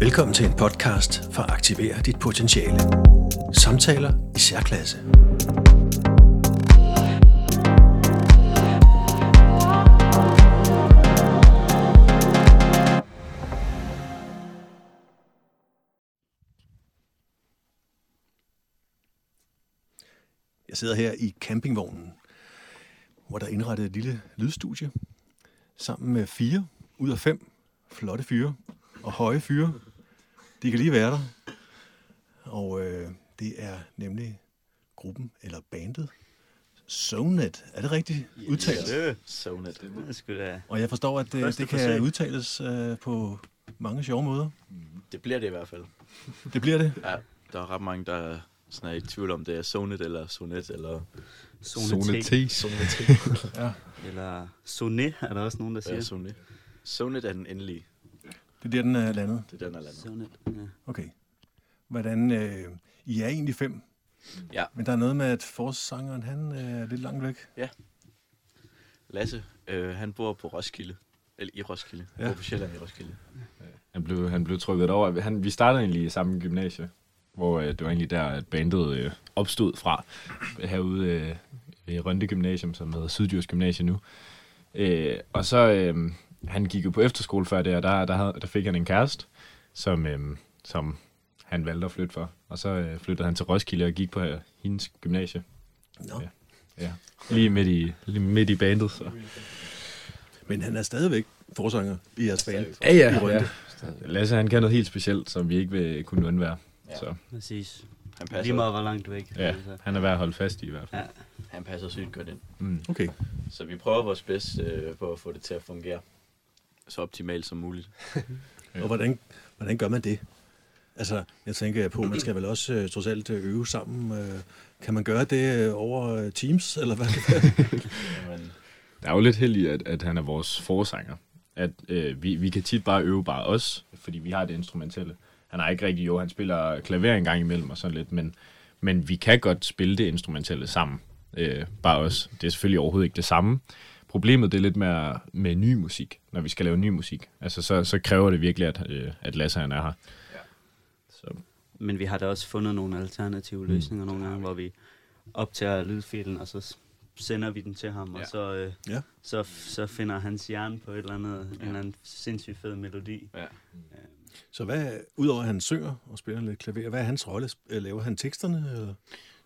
Velkommen til en podcast for at aktivere dit potentiale. Samtaler i særklasse. Jeg sidder her i campingvognen, hvor der er indrettet et lille lydstudie, sammen med fire ud af fem flotte fyre og høje fyre. De kan lige være der. Og øh, det er nemlig gruppen, eller bandet, Sonet. Er det rigtigt udtalt? Det Sonet. Det. Og jeg forstår, at det, Første det kan forsøg. udtales øh, på mange sjove måder. Det bliver det i hvert fald. Det bliver det. Ja, der er ret mange, der sådan er i tvivl om, det er Sonet eller Sonet eller Zone T. Sonet. Ja. Eller Soné, er der også nogen, der ja, siger. Sonet. Sonet er den endelige. Det er der, den er landet. Det er den, der lander. Sonet, ja. Okay. Hvordan... Øh, I er egentlig fem. Ja. Men der er noget med, at forsangeren, han øh, er lidt langt væk. Lasse, øh, han bor på Roskilde. Eller i Roskilde. Ja. Ja. Bor på Sjælland i Roskilde. Han blev, han blev trykket over. Han, vi startede egentlig i samme gymnasie, hvor øh, det var egentlig der, at bandet øh, opstod fra. Herude øh, i Rønde Gymnasium, som hedder Syddjurs Gymnasie nu. Øh, og så, øh, han gik jo på efterskole før det, og der, der, havde, der fik han en kæreste, som, øh, som han valgte at flytte for. Og så øh, flyttede han til Roskilde og gik på øh, hendes gymnasie. Nå. Ja. Ja. Lige midt i, lige midt i bandet. Så. Men han er stadigvæk forsanger i jeres band. Ja, ja. I Rønde. Lasse, han kan noget helt specielt, som vi ikke vil kunne undvære. Ja. Så Præcis. Han passer, Lige meget, hvor langt væk. ja, Altså. han er værd at holde fast i i hvert fald. Ja. han passer sygt godt ind. Mm. Okay. Så vi prøver vores bedste øh, på at få det til at fungere så optimalt som muligt. Og hvordan, hvordan gør man det? Altså, jeg tænker på, man skal vel også øh, trods alt øh, øve sammen. Øh, kan man gøre det øh, over Teams, eller hvad? Jamen, Der er jo lidt held i, at, at han er vores forsanger. At øh, vi, vi kan tit bare øve bare os, fordi vi har det instrumentelle. Han har ikke rigtig, jo, han spiller klaver en gang imellem og sådan lidt, men, men vi kan godt spille det instrumentelle sammen. Øh, bare os. Det er selvfølgelig overhovedet ikke det samme. Problemet det er lidt med, med ny musik, når vi skal lave ny musik. Altså, så, så kræver det virkelig, at, øh, at Lasse han er her. Så, Men vi har da også fundet nogle alternative Mm. løsninger nogle gange, hvor vi optager lydfilen, og så sender vi den til ham, Ja. og så, øh, Ja. så, så finder hans hjerne på et eller andet, en eller anden sindssygt fed melodi. Ja. Så hvad, udover at han synger og spiller lidt klaver, hvad er hans rolle? Øh, Laver han teksterne? Eller?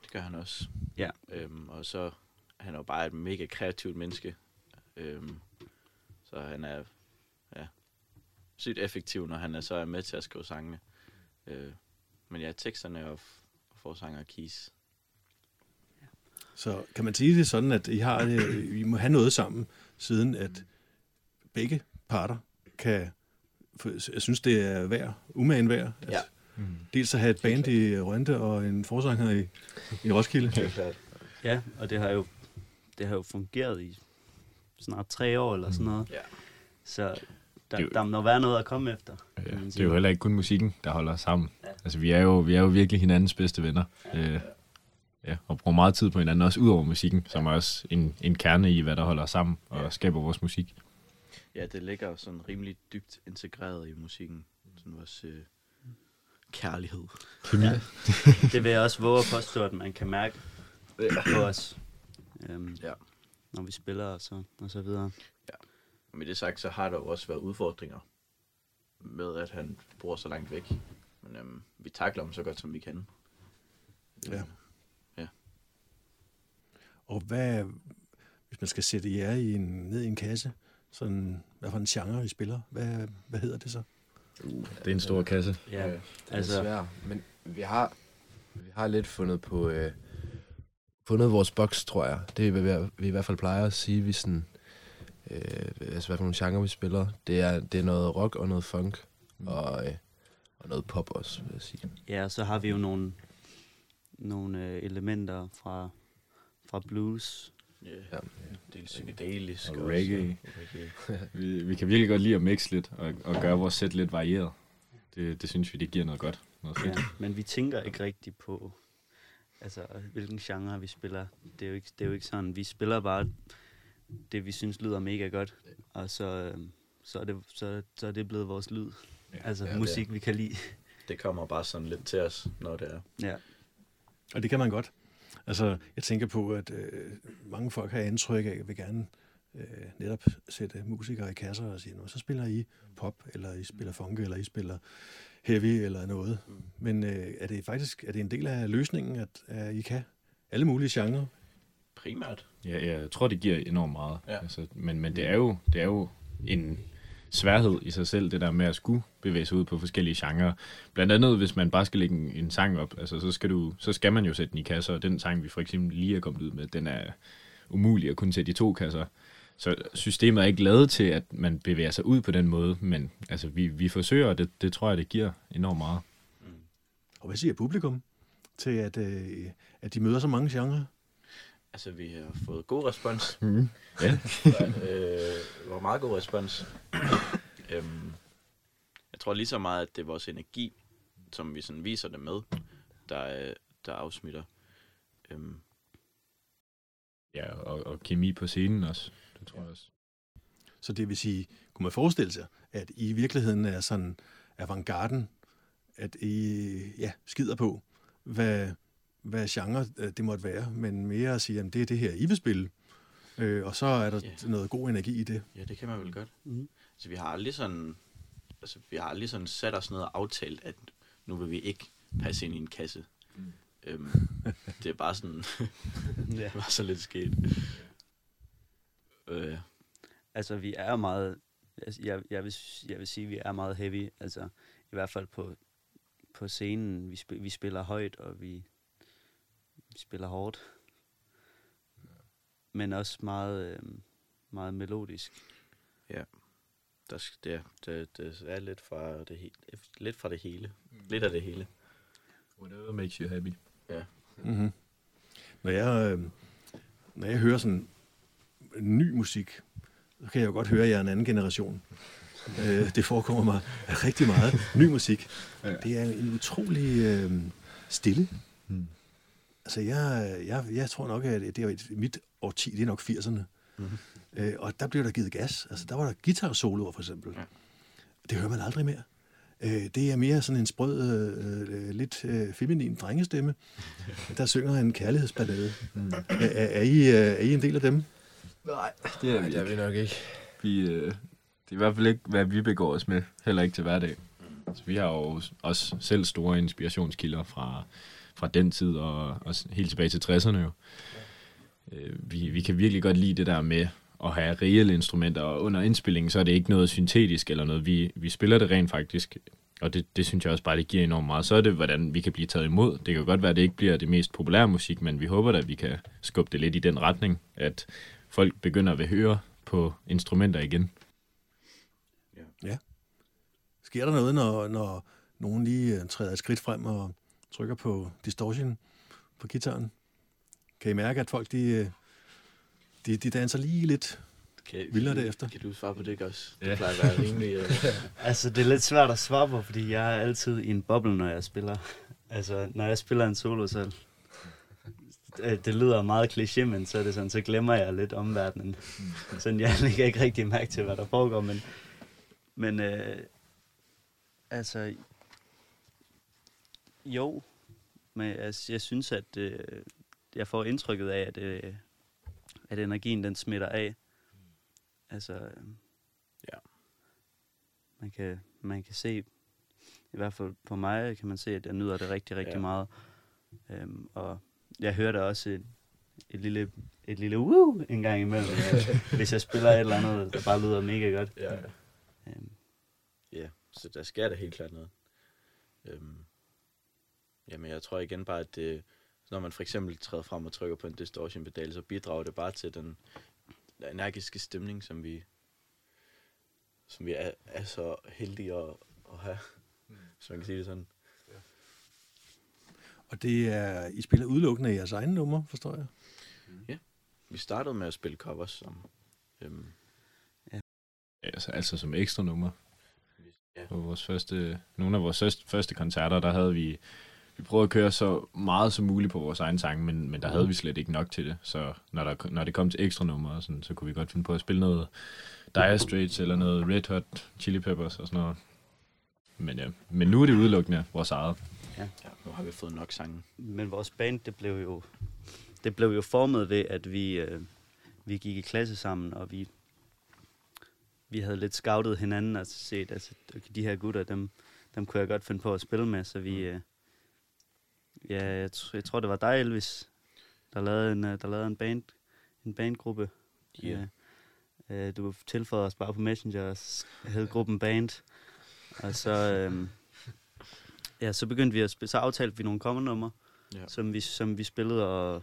Det gør han også. Ja. Øhm, og så han er jo bare et mega kreativt menneske. Øhm, så han er ja, sygt effektiv, når han er så er med til at skrive sangene. Øh, men ja, teksterne og, f- og forsanger og keys. Så kan man sige det sådan, at I, har, øh, I må have noget sammen, siden at begge parter kan, for jeg synes, det er værd, umagen værd, at Ja. mm. dels at have et band i Rønte og en forsanger i, i Roskilde. Ja, og det har jo, det har jo fungeret i snart tre år eller sådan noget. Ja. Så der, Det er jo- der må være noget at komme efter. Ja, det er jo heller ikke kun musikken, der holder os sammen. Ja. Altså, vi er, jo, vi er jo virkelig hinandens bedste venner. Øh, ja, og bruger meget tid på hinanden, også ud over musikken, som er også en, en kerne i, hvad der holder os sammen og Ja. skaber vores musik. ja, det ligger jo sådan rimelig dybt integreret i musikken. Sådan vores øh, kærlighed. Kemi. Ja. Det vil jeg også våge at påstå, at man kan mærke på os, øhm, Ja. Når vi spiller og så, og så videre. Og med det sagt, så har der jo også været udfordringer med, at han bor så langt væk. Men øhm, vi takler ham så godt, som vi kan. Ja. Ja. Og hvad, hvis man skal sætte jer i en, ned i en kasse, sådan, hvad for en genre I spiller, hvad, hvad hedder det så? Det er en stor kasse. Ja, Det er altså- altså, svært, men vi har, vi har lidt fundet på øh, fundet vores boks, tror jeg. Det er, hvad vi i hvert fald plejer at sige, vi sådan, øh, altså hvad for nogle genre vi spiller. Det er, det er noget rock og noget funk, Mm. og, øh, og noget pop også, vil jeg sige. ja, og så har vi jo nogle, nogle øh, elementer fra, fra blues. Yeah. Ja. Det er psykedelisk. Og også. reggae. reggae. Vi, vi kan virkelig godt lide at mixe lidt og, og gøre vores sæt lidt varieret. Det, det synes vi, det giver noget godt. Noget fedt. Ja, men vi tænker ikke rigtigt på, altså, hvilken genre vi spiller. Det er, jo ikke, det er jo ikke sådan, vi spiller bare det, vi synes lyder mega godt, og så, øh, så er det, så, så er det blevet vores lyd. Ja. altså Ja, musik, vi kan lide. Det kommer bare sådan lidt til os, når det er. Ja. Og det kan man godt. Altså, jeg tænker på, at øh, mange folk har indtryk af, at vil gerne øh, netop sætte musikere i kasser og sige, "Nå, så spiller I pop, eller I spiller funk, eller I spiller heavy, eller noget. Men øh, er det faktisk er det en del af løsningen, at, at I kan alle mulige genrer? Primært. Ja, jeg tror, det giver enormt meget. Ja. Altså, men, men det, er jo, det er jo en sværhed i sig selv, det der med at skulle bevæge sig ud på forskellige genrer. Blandt andet, hvis man bare skal lægge en, en sang op, altså, så, skal du, så skal man jo sætte den i kasser, og den sang, vi for eksempel lige er kommet ud med, den er umulig at kunne sætte i to kasser. Så systemet er ikke lavet til, at man bevæger sig ud på den måde, men altså, vi, vi forsøger, og det, det tror jeg, det giver enormt meget. Og hvad siger publikum til, at, øh, at de møder så mange genrer? Altså, vi har fået god respons. Mm. Ja. øh, det var meget god respons. øhm, jeg tror lige så meget, at det er vores energi, som vi sådan viser det med, der, øh, der afsmitter. Øhm, Ja, og, og kemi på scenen også. Det tror jeg også. Så det vil sige, kunne man forestille sig, at I virkeligheden er sådan avantgarden, at I ja, skider på, hvad, hvad genre øh, det måtte være, men mere at sige, at det er det her, I vil spille. Øh, og så er der Ja. noget god energi i det. ja, det kan man vel godt. Mm. Altså, vi har aldrig sådan, altså, vi har aldrig sådan sat os ned og aftalt, at nu vil vi ikke passe ind i en kasse. Mm. Øhm, det er bare sådan, ja. det var så lidt sket. Øh, Altså, vi er meget... altså, Jeg, jeg, vil, jeg vil sige, at vi er meget heavy. Altså, i hvert fald på, på scenen. Vi, spil, vi spiller højt, og vi, vi spiller hårdt. Men også meget, øh, meget melodisk. der, sk- det, er- det, det er lidt fra det, hele, lidt fra det hele. Lidt af det hele. Whatever makes you happy. Mm-hmm. Når, jeg, øh, når jeg hører sådan ny musik, så kan jeg jo godt høre, at jeg er en anden generation. øh, det forekommer mig rigtig meget. Ny musik. Det er en utrolig øh, stille. Mm. Altså, jeg, jeg, jeg tror nok, at det er et, mit årti, det er nok 80'erne. Mhm. Øh, og der blev der givet gas. Altså, der var der guitar-soloer, for eksempel. Ja. Det hører man aldrig mere. Øh, det er mere sådan en sprød, øh, øh, lidt øh, feminin drengestemme, der synger en kærlighedsballade. Mm. Er, er, er, I, øh, er I en del af dem? Nej, Det er Nej, vi jeg ved nok ikke. Vi, øh, det er i hvert fald ikke, hvad vi begår os med, heller ikke til hverdag. Så vi har jo også selv store inspirationskilder fra, fra den tid, og også helt tilbage til 60'erne jo. Øh, vi, vi kan virkelig godt lide det der med at have reelle instrumenter, og under indspillingen, så er det ikke noget syntetisk eller noget. Vi, vi spiller det rent faktisk, og det, det synes jeg også bare, det giver enormt meget. Så er det, hvordan vi kan blive taget imod. Det kan godt være, at det ikke bliver det mest populære musik, men vi håber da, at vi kan skubbe det lidt i den retning, at folk begynder at høre på instrumenter igen. Sker der noget, når, når nogen lige øh, træder et skridt frem og trykker på distortion på gitaren? Kan I mærke, at folk de, øh, de, de danser lige lidt Kan, vildere derefter? Kan du svare på det også? Det Ja. plejer at være rimelig... Øh, Altså, det er lidt svært at svare på, fordi jeg er altid i en boble, når jeg spiller. Altså, når jeg spiller en solo, så... Det, lyder meget kliché, men så er det sådan, så glemmer jeg lidt omverdenen. Sådan, jeg lægger ikke rigtig mærke til, hvad der foregår, men... Men, øh, altså... Jo, men altså, jeg synes, at øh, jeg får indtrykket af, at, øh, at energien den smitter af. Altså, øh, Ja. man kan, man kan se, i hvert fald på mig, kan man se, at jeg nyder det rigtig, rigtig ja. meget. Øhm, og jeg hører da også et, et lille, et lille woo en gang imellem, øh, hvis jeg spiller et eller andet, der bare lyder mega godt. ja. Øhm, ja, så der sker der helt klart noget. Øhm, jamen, jeg tror igen bare, at det, når man for eksempel træder frem og trykker på en distortion-pedal, så bidrager det bare til den energiske stemning, som vi, som vi er, er så heldige at, at have, hvis man kan sige det sådan. Og det er, I spiller udelukkende i jeres egne numre, forstår jeg? Vi startede med at spille covers, som, øhm, Altså, altså som ekstra nummer. Ja. På vores første, nogle af vores første, første koncerter, der havde vi vi prøvede at køre så meget som muligt på vores egen sang, men, men der havde vi slet ikke nok til det. Så når, der, når det kom til ekstra numre, sådan, så kunne vi godt finde på at spille noget Dire Straits eller noget Red Hot Chili Peppers og sådan noget. Men, ja, men nu er det udelukkende vores eget. Ja, nu har vi fået nok sange. Men vores band, det blev jo, det blev jo formet ved, at vi, øh, vi gik i klasse sammen, og vi, vi havde lidt scoutet hinanden, og set, altså, de her gutter, dem, dem kunne jeg godt finde på at spille med, så vi, øh, ja, jeg, tr- jeg tror, det var dig, Elvis, der lavede en, øh, der lavede en band, en bandgruppe. Ja. Øh, øh, du tilføjede os bare på Messenger, og hed gruppen Band, og så, øh, ja, så begyndte vi at spille, så aftalte vi nogle covernumre, Ja. som vi, som vi spillede, og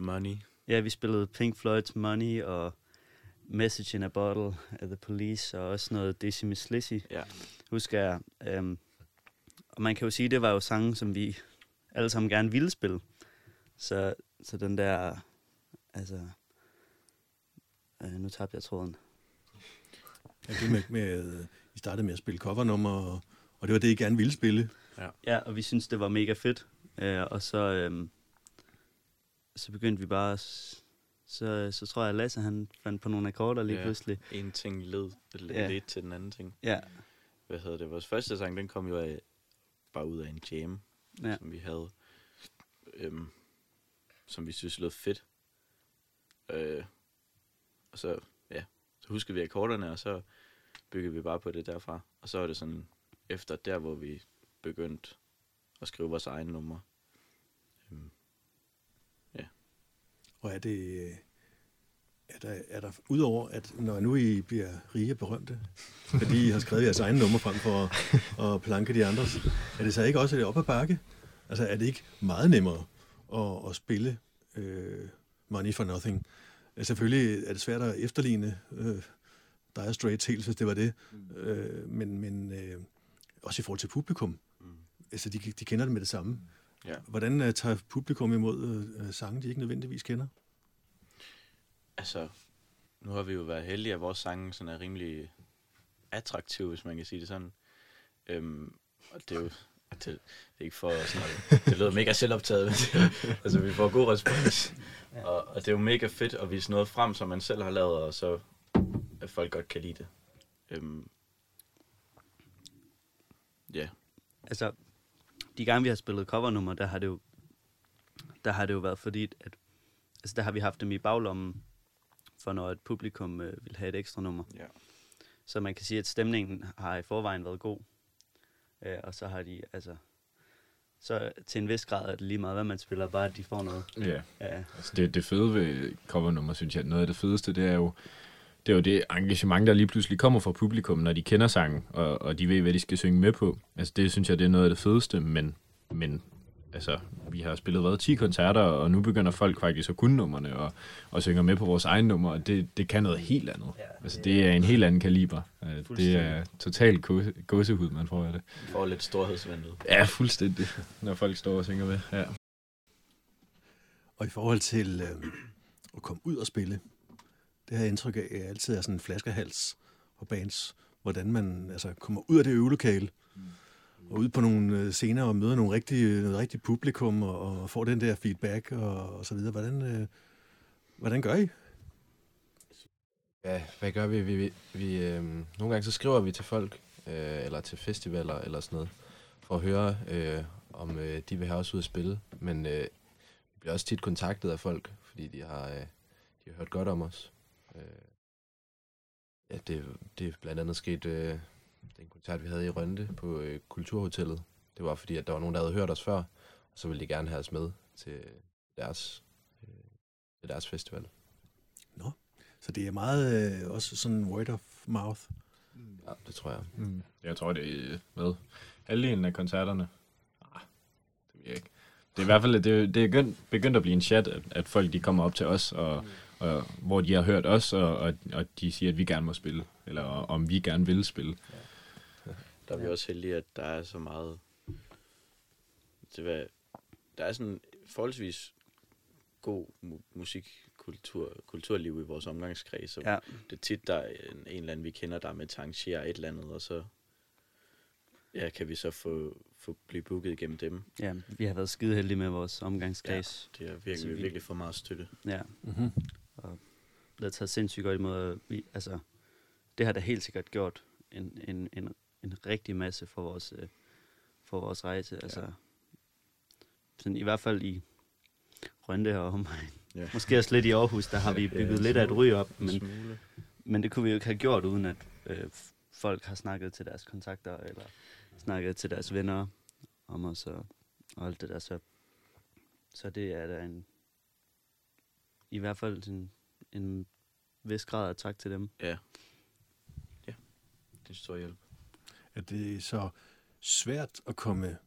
Money. ja, vi spillede Pink Floyd's Money, og Message in a Bottle af The Police, og også noget Dizzy Miss Lizzy, Ja. husker jeg. Um, og man kan jo sige, det var jo sange, som vi alle sammen gerne ville spille. Så, så den der, altså, øh, nu tabte jeg tråden. Ja, det med, med, I startede med at spille covernummer, og, og det var det, I gerne ville spille. Ja, og vi synes det var mega fedt. Uh, og så, um, så begyndte vi bare, så, så tror jeg, at Lasse han fandt på nogle akkorder lige Ja. pludselig. En ting led, led Ja. lidt til den anden ting. Ja, Hvad hedder det? Vores første sang, den kom jo af, bare ud af en jam, ja. som vi havde. Øhm, som vi synes lød fedt. Øh, og så, ja, så huskede vi akkorderne, og så byggede vi bare på det derfra. Og så var det sådan, efter der, hvor vi begyndte at skrive vores egne numre. Øhm, Og er det... øh, Er der, er der, udover at når nu I bliver rige og berømte, fordi I har skrevet jeres egen nummer frem for at, at planke de andres, er det så ikke også lidt op ad bakke? Altså er det ikke meget nemmere at, at spille øh, Money for Nothing? Øh, Selvfølgelig er det svært at efterligne øh, Dire Straits helt, hvis det var det, øh, men, men øh, også i forhold til publikum. Altså de, de kender det med det samme. Ja. Hvordan øh, tager publikum imod øh, sange, de ikke nødvendigvis kender? Altså, nu har vi jo været heldige, at vores sange sådan er rimelig attraktive, hvis man kan sige det sådan. Øhm, og det er jo det, det er ikke for sådan, det lyder mega selvoptaget, men det, altså vi får god respons. Og, og det er jo mega fedt at vise noget frem, som man selv har lavet, og så at folk godt kan lide det. Øhm, ja, altså, de gange vi har spillet covernummer, der har det jo, der har det jo været fordi, at altså, der har vi haft dem i baglommen, for når et publikum øh, vil have et ekstra nummer. ja. Så man kan sige, at stemningen har i forvejen været god. Øh, og så har de, altså, så til en vis grad er det lige meget, hvad man spiller, bare at de får noget. Ja. Ja, Altså det, det fede ved covernummer, synes jeg, noget af det fedeste, det er jo det, er jo det engagement, der lige pludselig kommer fra publikum, når de kender sangen, og, og de ved, hvad de skal synge med på. Altså det synes jeg, det er noget af det fedeste, men, men altså, vi har spillet hvad, 10 koncerter, og nu begynder folk faktisk at kunne numrene, og, og synger med på vores egen nummer, og det, det kan noget helt andet. Ja, altså det er en helt anden kaliber. Øh, Det er totalt gåse- gåsehud, man får af det. Vi får lidt storhedsvandet. Ja, fuldstændig, når folk står og synger med. Ja. Og i forhold til øh, at komme ud og spille, det har jeg indtryk af, at altid er sådan en flaskehals for bands, hvordan man altså, kommer ud af det øvelokale, og ud på nogle øh, scener og møder nogle rigtige, noget rigtigt publikum, og, og får den der feedback og, og så videre. Hvordan, øh, hvordan gør I? Ja, hvad gør vi? Vi, vi, vi øh, nogle gange så skriver vi til folk, øh, eller til festivaler eller sådan noget, for at høre, øh, om øh, de vil have os ud at spille. Men øh, vi bliver også tit kontaktet af folk, fordi de har, øh, de har hørt godt om os. Øh, ja, det, det er blandt andet sket, øh, den koncert, vi havde i Rønde på øh, Kulturhotellet. Det var fordi, at der var nogen, der havde hørt os før, og så ville de gerne have os med til deres, øh, til deres festival. Så det er meget øh, også sådan word of mouth. Ja, det tror jeg. Mm. Jeg tror, det er, hvad, halvdelen af koncerterne. Ah, det ved jeg ikke. Det er i hvert fald, det, det er begyndt, begyndt at blive en chat, at, at folk de kommer op til os, og, og, hvor de har hørt os, og, og, og de siger, at vi gerne må spille, eller om vi gerne vil spille. Der er vi også heldige, at der er så meget... Det var, der er sådan forholdsvis god mu- musikkultur, kulturliv i vores omgangskreds. Og Ja. Det er tit, der er en, en eller anden, vi kender, der er med til at arrangere et eller andet, og så ja, kan vi så få, få blive booket igennem dem. Ja, vi har været skide heldige med vores omgangskreds. Det har virkelig, vi- virkelig for meget støtte. Ja. Mm-hmm. Det har taget sindssygt godt imod. Vi, altså, det har da helt sikkert gjort en, en, en, en rigtig masse for vores, øh, for vores rejse. Altså, sådan, I hvert fald i Rønde og omegn. Ja. Måske også lidt i Aarhus, der har vi Ja, bygget en lidt af et smule. ry op. En Men, men det kunne vi jo ikke have gjort, uden at øh, folk har snakket til deres kontakter, eller snakket til deres venner om os og, og alt det der. Så, så det er da en, i hvert fald sådan en vis grad af tak til dem. Ja. Ja, det er en stor hjælp. Er det så svært at komme,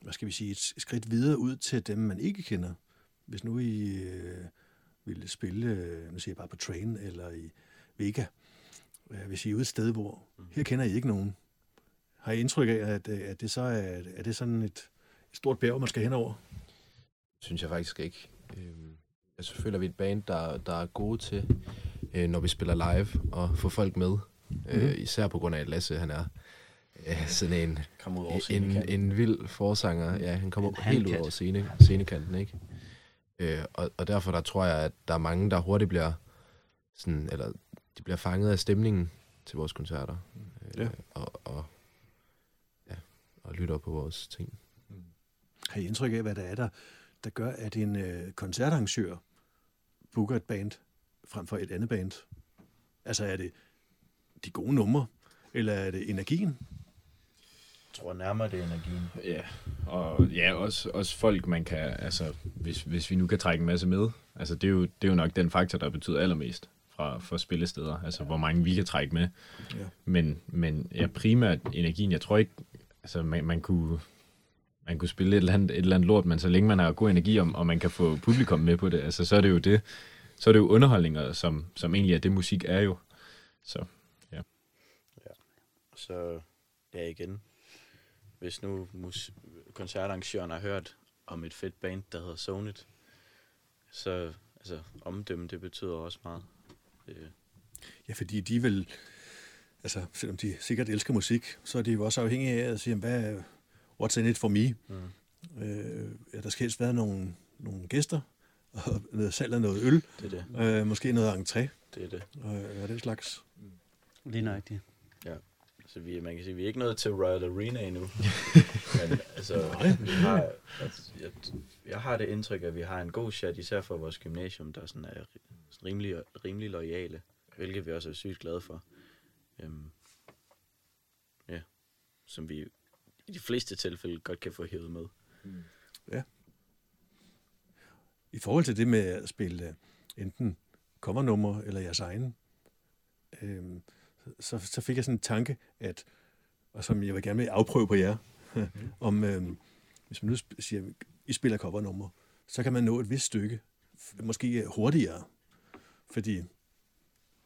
hvad skal vi sige, et skridt videre ud til dem, man ikke kender? Hvis nu I øh, ville spille, øh, nu siger jeg bare på Train eller i Vega, øh, hvis I er ude et sted, hvor her kender I ikke nogen, har I indtryk af, at, øh, at det så er, er det sådan et, et stort bjerg, man skal hen over? synes jeg faktisk ikke. Øhm, Jeg så føler, vi et band, der, der er gode til, øh, når vi spiller live, og få folk med. Øh, Mhm. især på grund af, at Lasse han er øh, sådan en, Kom ud over en, en vild forsanger. Ja, han kommer helt ud over scene, scenekanten, ikke? Øh, og, og derfor der tror jeg, at der er mange, der hurtigt bliver sådan, eller de bliver fanget af stemningen til vores koncerter. Øh, Ja. Og, og, ja, og lytter på vores ting. Har I indtryk af, hvad der er, der, der gør, at en øh, koncertarrangør booker et band frem for et andet band? Altså er det de gode numre, eller er det energien? Jeg tror nærmere, det er energien. Ja, og ja, også, også folk, man kan, altså, hvis, hvis vi nu kan trække en masse med, altså, det er jo, det er jo nok den faktor, der betyder allermest fra, for spillesteder, altså, hvor mange vi kan trække med. Ja. Men, men ja, primært energien, jeg tror ikke, altså, man, man kunne, man kunne spille et eller, andet, et eller andet lort, men så længe man har god energi, om, og man kan få publikum med på det, altså, så er det jo det, så er det jo underholdninger, som, som egentlig er det, musik er jo. Så Så ja, igen. Hvis nu mus- koncertarrangøren har hørt om et fedt band, der hedder Sonit, så altså, omdømme, det betyder også meget. Det, Ja, fordi de vil, altså selvom de sikkert elsker musik, så er de jo også afhængige af at sige, hvad, what's in it for me? mm, Øh, ja, der skal helst være nogle, nogle gæster, og noget salg af noget øl, det er det. øh, måske noget entré, Det er det. øh, og den slags. Lige nøjagtigt. Så vi, man kan sige, vi er ikke nået til Royal Arena endnu. Men altså, vi har, altså jeg, jeg har det indtryk, at vi har en god chat, især for vores gymnasium, der sådan er sådan rimelig, rimelig lojale, hvilket vi også er sygt glade for. Øhm, ja, som vi i de fleste tilfælde godt kan få hævet med. I forhold til det med at spille øh, enten covernummer eller jeres egen, øh, så, så fik jeg sådan en tanke, at, og som jeg vil gerne vil afprøve på jer, om øh, hvis man nu siger, I spiller covernummer, så kan man nå et vist stykke, måske hurtigere, fordi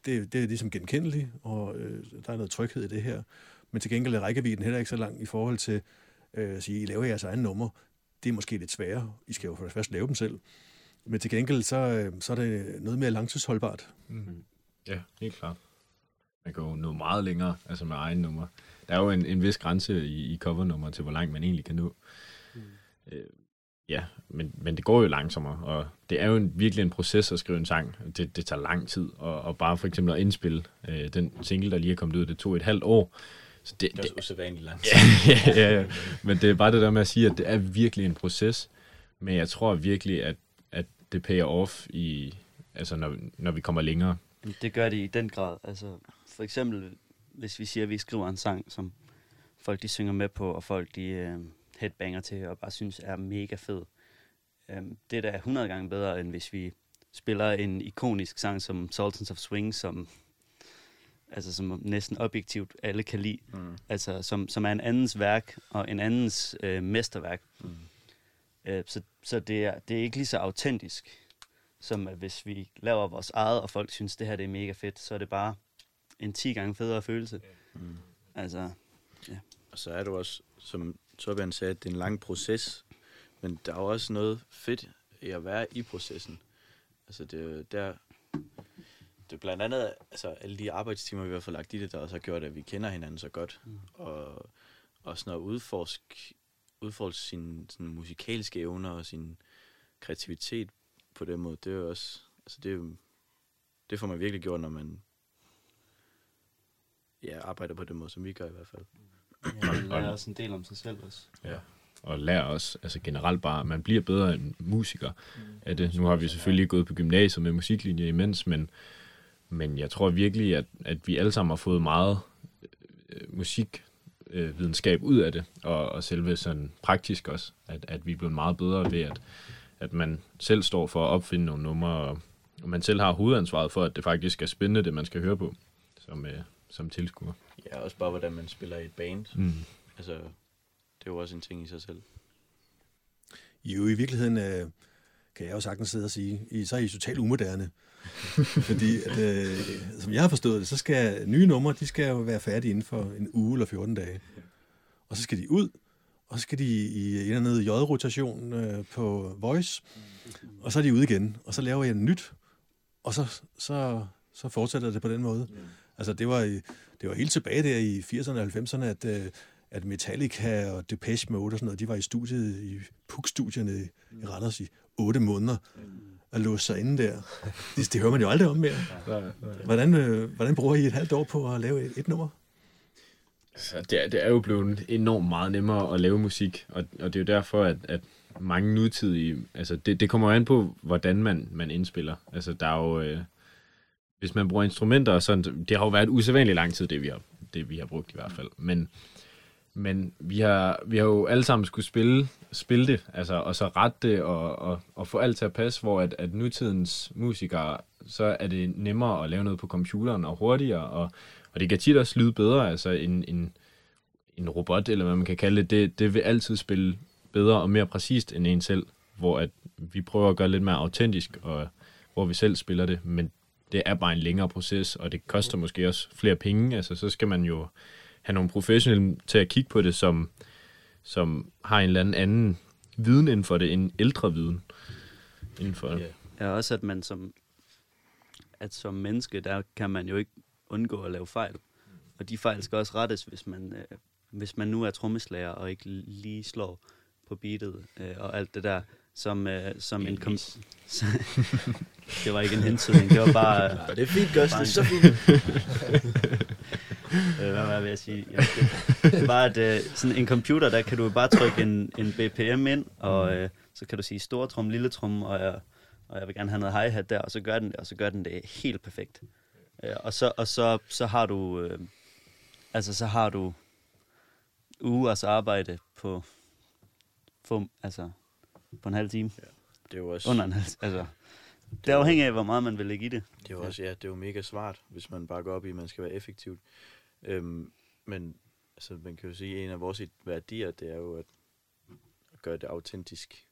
det, det er ligesom genkendeligt, og øh, der er noget tryghed i det her. Men til gengæld er rækkevidden heller ikke så lang i forhold til øh, at sige, I laver jeres egen nummer. Det er måske lidt sværere. I skal jo for det første lave dem selv. Men til gengæld, så, øh, så er det noget mere langtidsholdbart. Ja, helt klart. Man kan jo nå meget længere, altså med egen nummer. Der er jo en, en vis grænse i, i covernummer til, hvor langt man egentlig kan nå. Mm. Øh, ja, men, men det går jo langsommere, og det er jo en, virkelig en proces at skrive en sang. Det, det tager lang tid, og, og bare for eksempel at indspille øh, den single, der lige er kommet ud, det tog et halvt år. Så det, Det er også usædvanligt langt. ja, ja, ja. Men det er bare det der med at sige, at det er virkelig en proces. Men jeg tror virkelig, at, at det payer off, i, altså når, når vi kommer længere. Det gør det i den grad. Altså, for eksempel, hvis vi siger, at vi skriver en sang, som folk de synger med på, og folk de øh, headbanger til, og bare synes er mega fed. Øhm, det er da 100 gange bedre, end hvis vi spiller en ikonisk sang som Sultans of Swing, som, altså, som næsten objektivt alle kan lide. Mm. Altså, som, som er en andens værk, og en andens øh, mesterværk. Mm. Øh, så så det, er, det er ikke lige så autentisk, som at hvis vi laver vores eget, og folk synes, det her det er mega fedt, så er det bare en 10 gange federe følelse. Mm. Altså, Og så er det også, som Torbjørn sagde, at det er en lang proces, men der er også noget fedt i at være i processen. Altså det er jo der, det er blandt andet altså alle de arbejdstimer, vi har fået lagt i det, der også har gjort, at vi kender hinanden så godt. Mm. Og, og sådan at udforske, udforske sine sådan musikalske evner og sin kreativitet på den måde, det er jo også, altså det, er jo, det får man virkelig gjort, når man ja, arbejder på den måde, som vi gør i hvert fald. Ja, man lærer også en del om sig selv også. Ja. Og lærer også, altså generelt bare, man bliver bedre end musiker af det. Nu har vi selvfølgelig gået på gymnasiet med musiklinje imens, men, men jeg tror virkelig, at, at vi alle sammen har fået meget øh, musikvidenskab ud af det, og, og selve sådan praktisk også, at, at vi er blevet meget bedre ved, at, at man selv står for at opfinde nogle numre, og, og man selv har hovedansvaret for, at det faktisk er spændende, det man skal høre på, som, øh, som tilskuer. Ja, også bare hvordan man spiller i et band. Mm. Altså, det er jo også en ting i sig selv. I jo i virkeligheden, øh, kan jeg jo sagtens sidde og sige, I, så er I totalt umoderne. Fordi, at, øh, som jeg har forstået det, så skal nye numre, de skal jo være færdige inden for en uge eller 14 dage. Og så skal de ud, og så skal de i en eller anden J-rotation øh, på Voice, og så er de ude igen, og så laver jeg nyt, og så, så, så fortsætter det på den måde. Altså, det var, det var helt tilbage der i 80'erne og 90'erne, at, øh, at Metallica og Depeche Mode og sådan noget, de var i studiet, i PUK-studierne i, i Randers i otte måneder og låse sig inde der. Det, det hører man jo aldrig om mere. Hvordan, øh, hvordan bruger I et halvt år på at lave et, et nummer? Så det, er, det er jo blevet enormt meget nemmere at lave musik, og, og det er jo derfor, at, at mange nutidige... Altså, det, det kommer jo an på, hvordan man, man indspiller. Altså, der er jo... Øh, hvis man bruger instrumenter og sådan... Det har jo været usædvanligt lang tid, det vi har, det vi har brugt i hvert fald. Men, men vi, har, vi har jo alle sammen skulle spille, spille det, altså, og så rette det, og, og, og få alt til at passe, hvor at, at nutidens musikere, så er det nemmere at lave noget på computeren og hurtigere, og, og det kan tit også lyde bedre, altså en, en, en robot, eller hvad man kan kalde det, det, det vil altid spille bedre og mere præcist end en selv, hvor at vi prøver at gøre lidt mere autentisk, og hvor vi selv spiller det, men det er bare en længere proces, og det koster måske også flere penge, altså så skal man jo have nogle professionelle til at kigge på det, som, som har en eller anden anden viden inden for det, en ældre viden inden for det. Ja. Også at man som, at som menneske, der kan man jo ikke undgå at lave fejl. Og de fejl skal også rettes, hvis man, øh, hvis man nu er trommeslager og ikke lige slår på beatet øh, og alt det der, som, øh, som en kom- Det var ikke en hentydning, det var bare... Og det er fint, er så fint. øh, hvad var jeg ved at sige? Ja, det, det bare, at øh, sådan en computer, der kan du bare trykke en, en BPM ind, og øh, så kan du sige store trum, lille trum, og jeg, og jeg vil gerne have noget hi-hat der, og så gør den det, og så gør den det helt perfekt. Øh, og så, og så, så har du, øh, altså så har du ugers arbejde på, få, altså, på en halv time, Det er jo også, under en halv, altså, det er afhængigt af, hvor meget man vil lægge i det. det er jo også, ja, det er jo mega smart, hvis man bare går op i, at man skal være effektiv. Øhm, men altså, man kan jo sige, at en af vores værdier, det er jo at, at gøre det autentisk,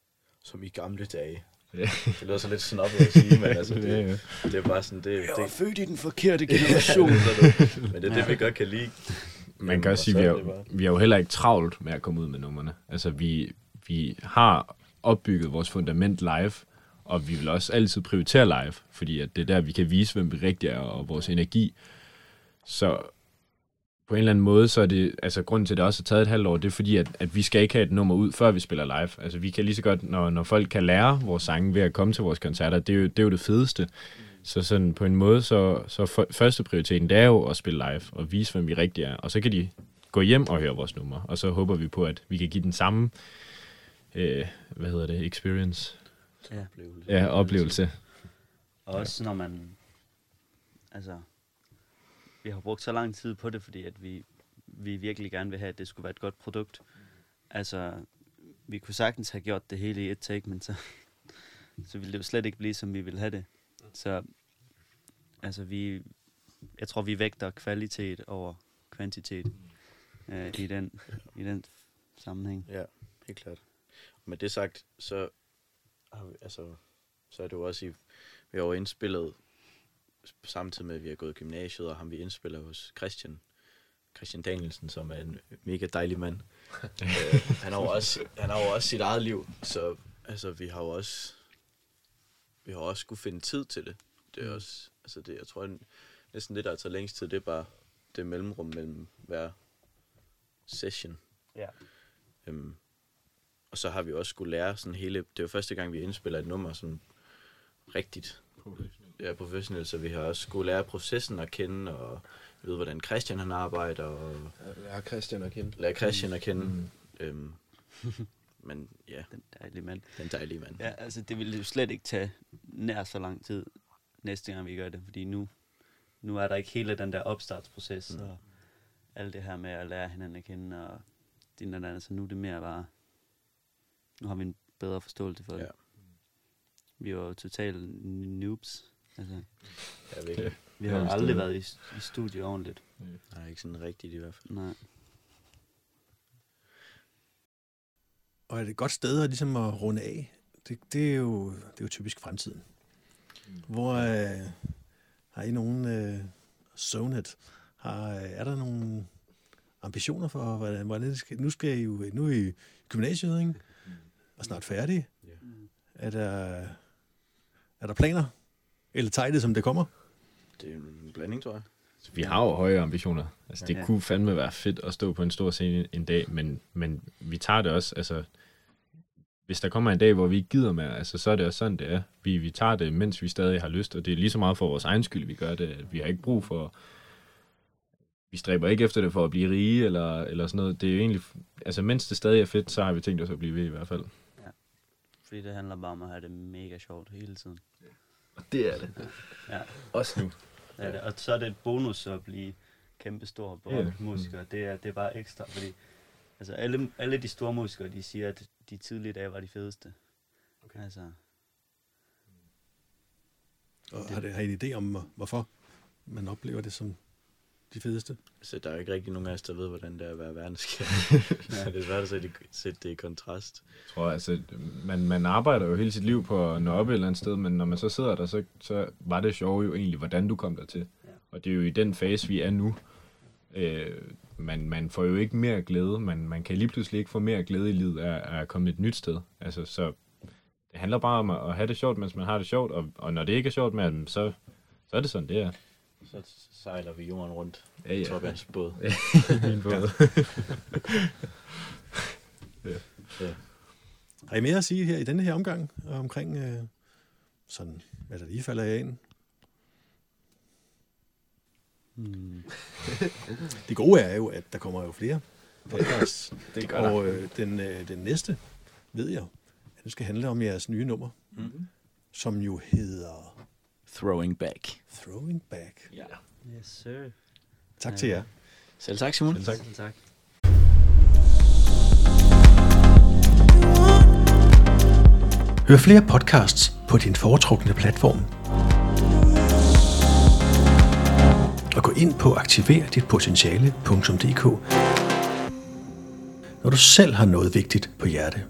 som i gamle dage. Ja. Det lyder så lidt snobbet at sige, men altså, Ja, det, ja. det er bare sådan, det, det, født i den forkerte generation. det, men det er det, vi godt kan lide. Man kan Jamen, også sige, vi er bare- vi har jo heller ikke travlt med at komme ud med numrene. Altså, vi, vi har opbygget vores fundament live, og vi vil også altid prioritere live, fordi at det er der, vi kan vise, hvem vi rigtig er, og vores energi. Så på en eller anden måde, så er det, altså grunden til, at det også har taget et halvt år, det er fordi, at, at vi skal ikke have et nummer ud, før vi spiller live. Altså vi kan lige så godt, når, når folk kan lære vores sange ved at komme til vores koncerter, det er jo det, er jo det fedeste. Så sådan på en måde, så, så for, første prioriteten, det er jo at spille live og vise, hvem vi rigtig er. Og så kan de gå hjem og høre vores nummer. Og så håber vi på, at vi kan give den samme, øh, hvad hedder det, experience, Ja. ja, oplevelse. Og også når man, altså, vi har brugt så lang tid på det, fordi at vi, vi virkelig gerne vil have, at det skulle være et godt produkt. Altså, vi kunne sagtens have gjort det hele i et take, men så, så ville det jo slet ikke blive, som vi ville have det. Så, altså, vi, jeg tror, vi vægter kvalitet over kvantitet øh, i, den, i den sammenhæng. Ja, helt klart. Og med det sagt, så, har vi, altså, så er det jo også i, vi har jo indspillet, samtidig med, at vi har gået i gymnasiet, og ham vi indspiller hos Christian, Christian Danielsen, som er en mega dejlig mand. øh, han, har jo også, han har jo også sit eget liv, så altså, vi har jo også, vi har også skulle finde tid til det. Det er også, altså det, jeg tror, det, næsten det, der tager længst tid, det er bare det mellemrum mellem hver session. Ja. Øhm, og så har vi også skulle lære sådan hele... Det er jo første gang, vi indspiller et nummer sådan rigtigt. Ja, professionelt, så vi har også skulle lære processen at kende, og vide, hvordan Christian han arbejder, og har Christian at kende. lære Christian at kende. Mm. Øhm, men ja, Den dejlige mand. den dejlige mand. Ja, altså det ville jo slet ikke tage nær så lang tid næste gang vi gør det, fordi nu, nu er der ikke hele den der opstartsproces mm. og alt det her med at lære hinanden at kende og din og andet, så nu er det mere bare, nu har vi en bedre forståelse for det. Ja. Vi var jo totalt noobs. Altså, Jeg ved ikke. vi har Ja, aldrig været i, i studie ordentligt. Nej, ikke sådan rigtigt i hvert fald. Nej. Og er det et godt sted at, ligesom at runde af? Det, det, er, jo, det er jo typisk fremtiden. Hvor øh, har I nogen øh, zonet? Har, øh, er der nogle ambitioner for, hvordan, hvordan det skal, nu skal I jo, nu er I gymnasiet, ikke? Og snart færdige. Ja. Er der, er der planer? Eller tager I det, som det kommer? Det er en blanding, tror jeg. Så vi har jo høje ambitioner. Altså, det Ja. kunne fandme være fedt at stå på en stor scene en dag, men, men vi tager det også, altså, hvis der kommer en dag, hvor vi ikke gider mere, altså, så er det også sådan, det er. Vi, vi tager det, mens vi stadig har lyst, og det er lige så meget for vores egen skyld, vi gør det. Vi har ikke brug for, vi stræber ikke efter det for at blive rige, eller, eller sådan noget. Det er jo egentlig, altså, mens det stadig er fedt, så har vi tænkt os at blive ved i hvert fald. Fordi det handler bare om at have det mega sjovt hele tiden. Og det er det. Ja. Også nu. Ja. Det, og så er det et bonus at blive kæmpestor på Ja. yeah. musikere. Det er, det er bare ekstra, fordi altså alle, alle de store musikere, de siger, at de tidlige dage var de fedeste. Okay. Altså, Og har, det, har I en idé om, hvor- hvorfor man oplever det som de fedeste? Så der er jo ikke rigtig nogen af os, der ved, hvordan det er at være verdenskær. ja. det er svært at sætte, sætte det i kontrast. Jeg tror, altså, man, man arbejder jo hele sit liv på at nå op et eller andet sted, men når man så sidder der, så, så var det sjove jo egentlig, hvordan du kom der til. Ja. Og det er jo i den fase, vi er nu. Øh, man, man får jo ikke mere glæde, man, man kan lige pludselig ikke få mere glæde i livet af, af at komme et nyt sted. Altså, så det handler bare om at, at have det sjovt, mens man har det sjovt, og, og når det ikke er sjovt med dem, så, så er det sådan, det er. Så sejler vi jorden rundt. Ja, Ja. ja. Torbjørns båd. Min båd. Har I mere at sige her i denne her omgang omkring øh, sådan, hvad der lige falder jer ind? hmm. Det gode er jo, at der kommer jo flere podcasts. Det gør og øh, den, øh, den næste, ved jeg, at det skal handle om jeres nye nummer, Mm. som jo hedder Throwing back. Throwing Back. Ja. Yes, sir. Tak til jer. Selv tak, Simon. Selv tak. Selv tak. Hør flere podcasts på din foretrukne platform. Og gå ind på aktiverditpotentiale.dk når du selv har noget vigtigt på hjerte.